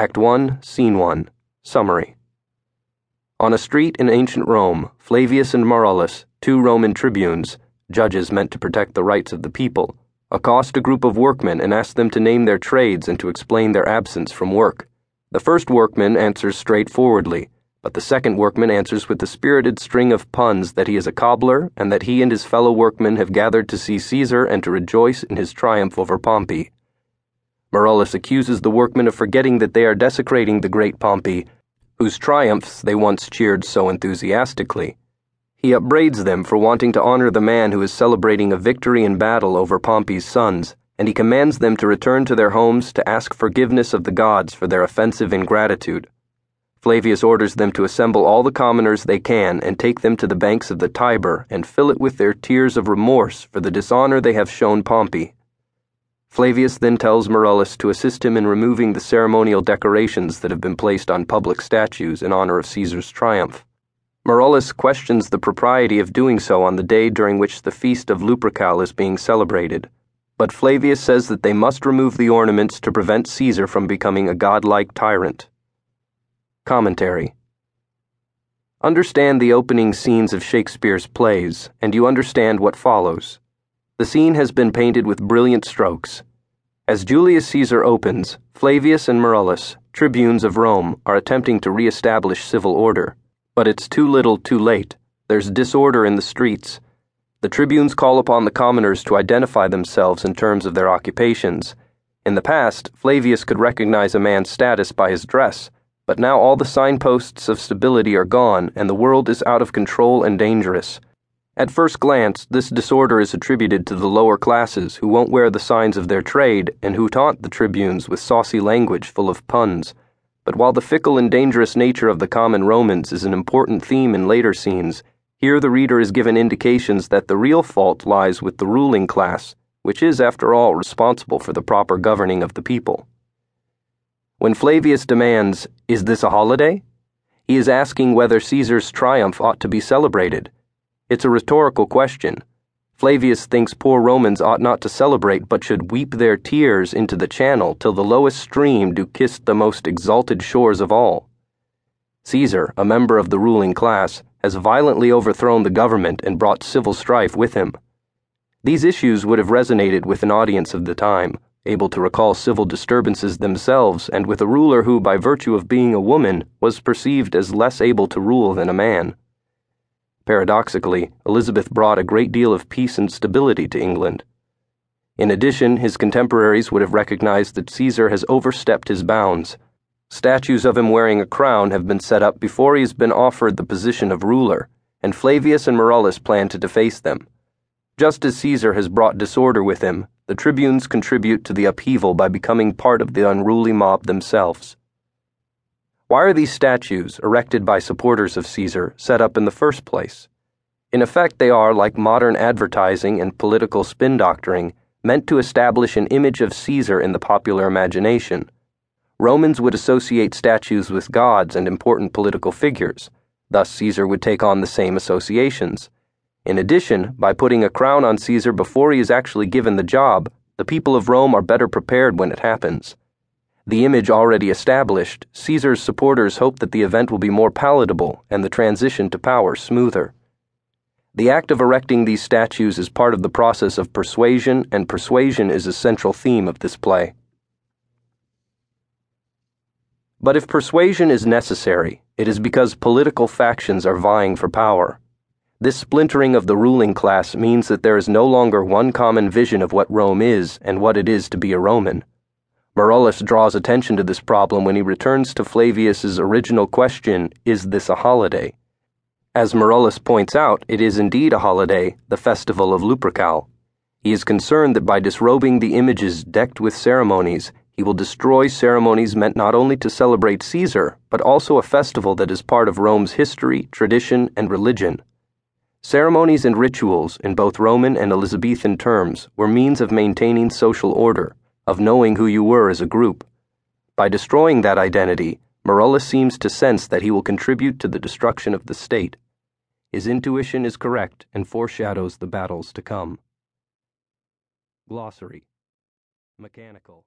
Act 1, Scene 1. Summary. On a street in ancient Rome, Flavius and Marullus, two Roman tribunes, judges meant to protect the rights of the people, accost a group of workmen and ask them to name their trades and to explain their absence from work. The first workman answers straightforwardly, but the second workman answers with a spirited string of puns that he is a cobbler and that he and his fellow workmen have gathered to see Caesar and to rejoice in his triumph over Pompey. Marullus accuses the workmen of forgetting that they are desecrating the great Pompey, whose triumphs they once cheered so enthusiastically. He upbraids them for wanting to honor the man who is celebrating a victory in battle over Pompey's sons, and he commands them to return to their homes to ask forgiveness of the gods for their offensive ingratitude. Flavius orders them to assemble all the commoners they can and take them to the banks of the Tiber and fill it with their tears of remorse for the dishonor they have shown Pompey. Flavius then tells Marullus to assist him in removing the ceremonial decorations that have been placed on public statues in honor of Caesar's triumph. Marullus questions the propriety of doing so on the day during which the feast of Lupercal is being celebrated, but Flavius says that they must remove the ornaments to prevent Caesar from becoming a godlike tyrant. Commentary Understand the opening scenes of Shakespeare's plays, and you understand what follows. The scene has been painted with brilliant strokes. As Julius Caesar opens, Flavius and Marullus, tribunes of Rome, are attempting to re-establish civil order. But it's too little, too late. There's disorder in the streets. The tribunes call upon the commoners to identify themselves in terms of their occupations. In the past, Flavius could recognize a man's status by his dress, but now all the signposts of stability are gone and the world is out of control and dangerous. At first glance, this disorder is attributed to the lower classes who won't wear the signs of their trade and who taunt the tribunes with saucy language full of puns. But while the fickle and dangerous nature of the common Romans is an important theme in later scenes, here the reader is given indications that the real fault lies with the ruling class, which is, after all, responsible for the proper governing of the people. When Flavius demands, Is this a holiday? he is asking whether Caesar's triumph ought to be celebrated it's a rhetorical question. Flavius thinks poor Romans ought not to celebrate, but should weep their tears into the channel till the lowest stream do kiss the most exalted shores of all. Caesar, a member of the ruling class, has violently overthrown the government and brought civil strife with him. These issues would have resonated with an audience of the time, able to recall civil disturbances themselves, and with a ruler who, by virtue of being a woman, was perceived as less able to rule than a man. Paradoxically, Elizabeth brought a great deal of peace and stability to England. In addition, his contemporaries would have recognized that Caesar has overstepped his bounds. Statues of him wearing a crown have been set up before he has been offered the position of ruler, and Flavius and Marullus plan to deface them. Just as Caesar has brought disorder with him, the tribunes contribute to the upheaval by becoming part of the unruly mob themselves. Why are these statues, erected by supporters of Caesar, set up in the first place? In effect, they are, like modern advertising and political spin doctoring, meant to establish an image of Caesar in the popular imagination. Romans would associate statues with gods and important political figures. Thus, Caesar would take on the same associations. In addition, by putting a crown on Caesar before he is actually given the job, the people of Rome are better prepared when it happens. The image already established, Caesar's supporters hope that the event will be more palatable and the transition to power smoother. The act of erecting these statues is part of the process of persuasion, and persuasion is a central theme of this play. But if persuasion is necessary, it is because political factions are vying for power. This splintering of the ruling class means that there is no longer one common vision of what Rome is and what it is to be a Roman. Marullus draws attention to this problem when he returns to Flavius's original question, Is this a holiday? As Marullus points out, it is indeed a holiday, the festival of Lupercal. He is concerned that by disrobing the images decked with ceremonies, he will destroy ceremonies meant not only to celebrate Caesar, but also a festival that is part of Rome's history, tradition, and religion. Ceremonies and rituals, in both Roman and Elizabethan terms, were means of maintaining social order of knowing who you were as a group. By destroying that identity, Marullus seems to sense that he will contribute to the destruction of the state. His intuition is correct and foreshadows the battles to come. Glossary Mechanical